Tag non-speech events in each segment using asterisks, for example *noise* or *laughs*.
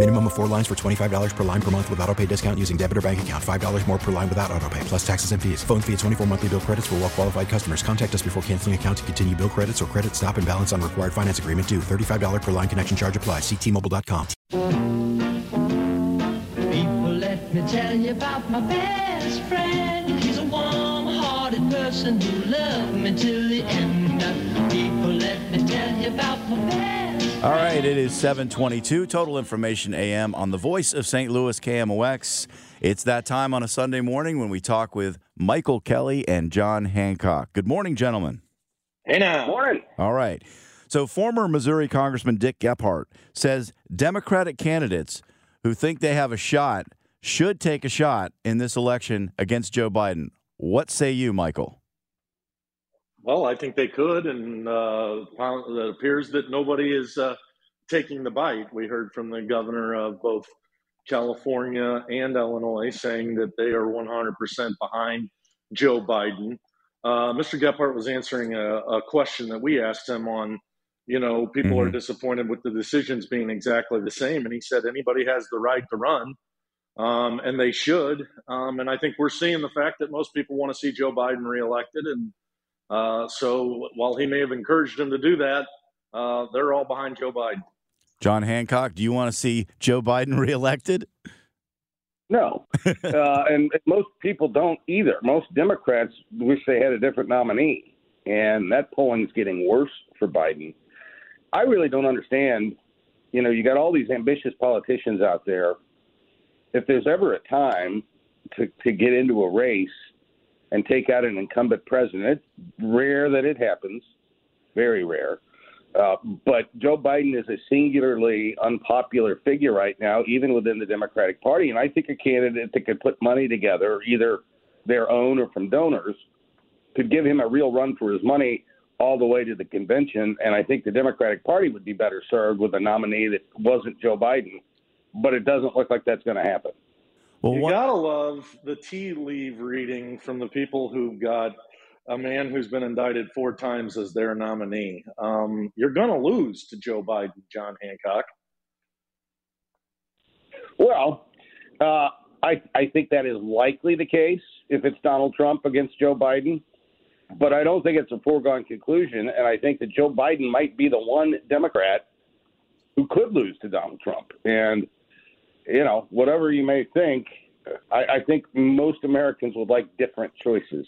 Minimum of four lines for $25 per line per month with auto pay discount using debit or bank account. $5 more per line without auto pay, plus taxes and fees. Phone fee at 24 monthly bill credits for well qualified customers. Contact us before canceling account to continue bill credits or credit stop and balance on required finance agreement due. $35 per line connection charge applies. Ctmobile.com. People, let me tell you about my best friend. He's a warm-hearted person who loved me till the end. People, let me tell you about my best All right, it is 722. Total Information AM on the voice of St. Louis KMOX. It's that time on a Sunday morning when we talk with Michael Kelley and John Hancock. Good morning, gentlemen. Hey now. Morning. All right. So, former Missouri Congressman Dick Gephardt says Democratic candidates who think they have a shot should take a shot in this election against Joe Biden. What say you, Michael? Well, I think they could, and uh, it appears that nobody is uh, taking the bite. We heard from the governor of both California and Illinois saying that they are 100% behind Joe Biden. Uh, Mr. Gephardt was answering a, a, question that we asked him on, you know, people mm-hmm. are disappointed with the decisions being exactly the same. And he said anybody has the right to run, um, and they should. Um, and I think we're seeing the fact that most people want to see Joe Biden reelected. And uh, so while he may have encouraged him to do that, uh, they're all behind Joe Biden. John Hancock, do you want to see Joe Biden *laughs* reelected? No, *laughs* uh, and most people don't either. Most Democrats wish they had a different nominee, and that polling's getting worse for Biden. I really don't understand. You know, you got all these ambitious politicians out there. If there's ever a time to to get into a race and take out an incumbent president, rare that it happens. Very rare. Uh, but Joe Biden is a singularly unpopular figure right now, even within the Democratic Party. And I think a candidate that could put money together, either their own or from donors, could give him a real run for his money all the way to the convention. And I think the Democratic Party would be better served with a nominee that wasn't Joe Biden. But it doesn't look like that's going to happen. Well, you what- gotta love the tea leaf reading from the people who got a man who's been indicted four times as their nominee. Um, you're going to lose to Joe Biden, John Hancock. Well, uh, I, I think that is likely the case if it's Donald Trump against Joe Biden. But I don't think it's a foregone conclusion. And I think that Joe Biden might be the one Democrat who could lose to Donald Trump. And, you know, whatever you may think, I, I think most Americans would like different choices.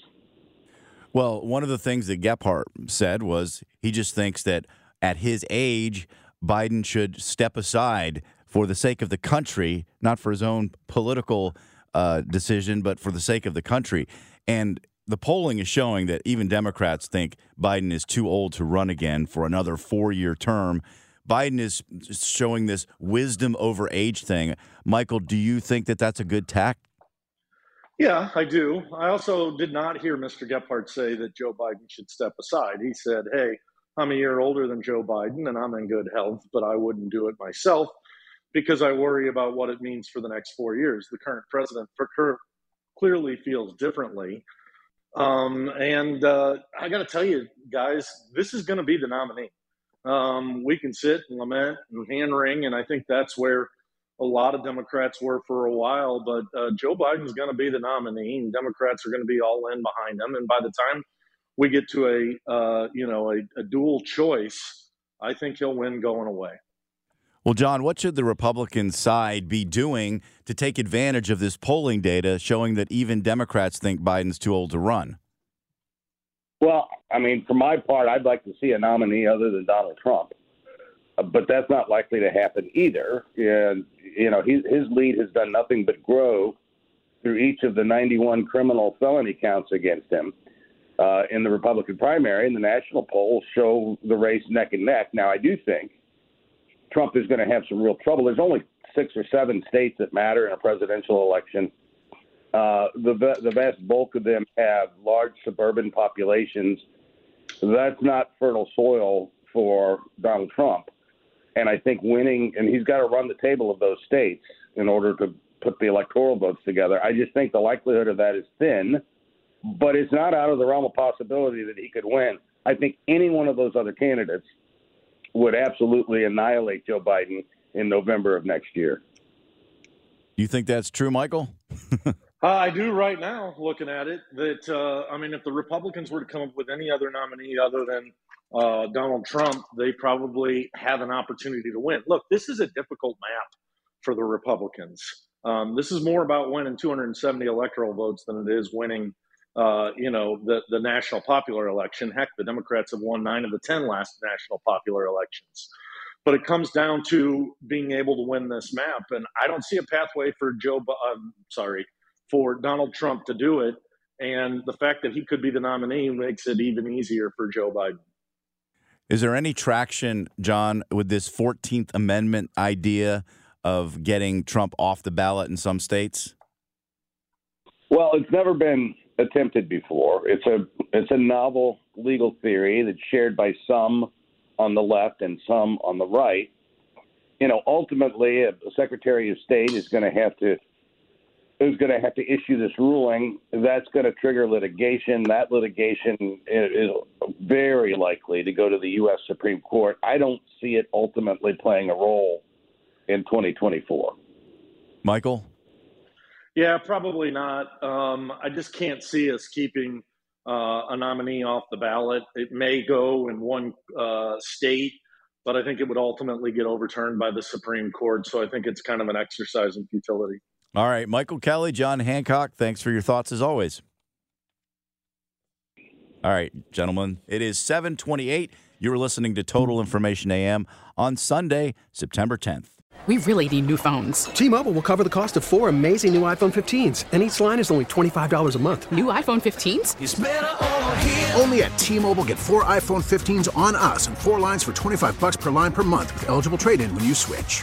Well, one of the things that Gephardt said was he just thinks that at his age, Biden should step aside for the sake of the country, not for his own political uh, decision, but for the sake of the country. And the polling is showing that even Democrats think Biden is too old to run again for another four year term. Biden is showing this wisdom over age thing. Michael, do you think that that's a good tack yeah, I do. I also did not hear Mr. Gephardt say that Joe Biden should step aside. He said, hey, I'm a year older than Joe Biden and I'm in good health, but I wouldn't do it myself because I worry about what it means for the next four years. The current president clearly feels differently. Um, and uh, I got to tell you, guys, this is going to be the nominee. Um, we can sit and lament and hand wring, and I think that's where a lot of Democrats were for a while, but uh, Joe Biden's going to be the nominee, and Democrats are going to be all in behind him. And by the time we get to a uh, you know a, a dual choice, I think he'll win going away. Well, John, what should the Republican side be doing to take advantage of this polling data showing that even Democrats think Biden's too old to run? Well, I mean, for my part, I'd like to see a nominee other than Donald Trump. but that's not likely to happen either. And you know, his his lead has done nothing but grow through each of the 91 criminal felony counts against him uh, in the Republican primary, and the national polls show the race neck and neck. Now, I do think Trump is going to have some real trouble. There's only six or seven states that matter in a presidential election. Uh, the the vast bulk of them have large suburban populations. That's not fertile soil for Donald Trump. And I think winning, and he's got to run the table of those states in order to put the electoral votes together. I just think the likelihood of that is thin, but it's not out of the realm of possibility that he could win. I think any one of those other candidates would absolutely annihilate Joe Biden in November of next year. You think that's true, Michael? *laughs* uh, I do right now, looking at it. That uh, I mean, if the Republicans were to come up with any other nominee other than uh, Donald Trump, they probably have an opportunity to win. Look, this is a difficult map for the Republicans. Um, this is more about winning 270 electoral votes than it is winning, uh, you know, the the national popular election. Heck, the Democrats have won nine of the ten last national popular elections. But it comes down to being able to win this map, and I don't see a pathway for Joe. Um, sorry, for Donald Trump to do it. And the fact that he could be the nominee makes it even easier for Joe Biden. Is there any traction, John, with this 14th Amendment idea of getting Trump off the ballot in some states? Well, it's never been attempted before. It's a it's a novel legal theory that's shared by some on the left and some on the right. You know, ultimately, a Secretary of State is going to have to who's going to have to issue this ruling. That's going to trigger litigation. That litigation is very likely to go to the U.S. Supreme Court. I don't see it ultimately playing a role in 2024. Michael? Yeah, probably not. Um, I just can't see us keeping uh, a nominee off the ballot. It may go in one uh, state, but I think it would ultimately get overturned by the Supreme Court. So I think it's kind of an exercise in futility. All right, Michael Kelley, John Hancock, thanks for your thoughts as always. All right, gentlemen, it is 728. You're listening to Total Information AM on Sunday, September 10th. We really need new phones. T-Mobile will cover the cost of four amazing new iPhone 15s, and each line is only $25 a month. New iPhone 15s? Only at T-Mobile get four iPhone 15s on us and four lines for 25 bucks per line per month with eligible trade-in when you switch.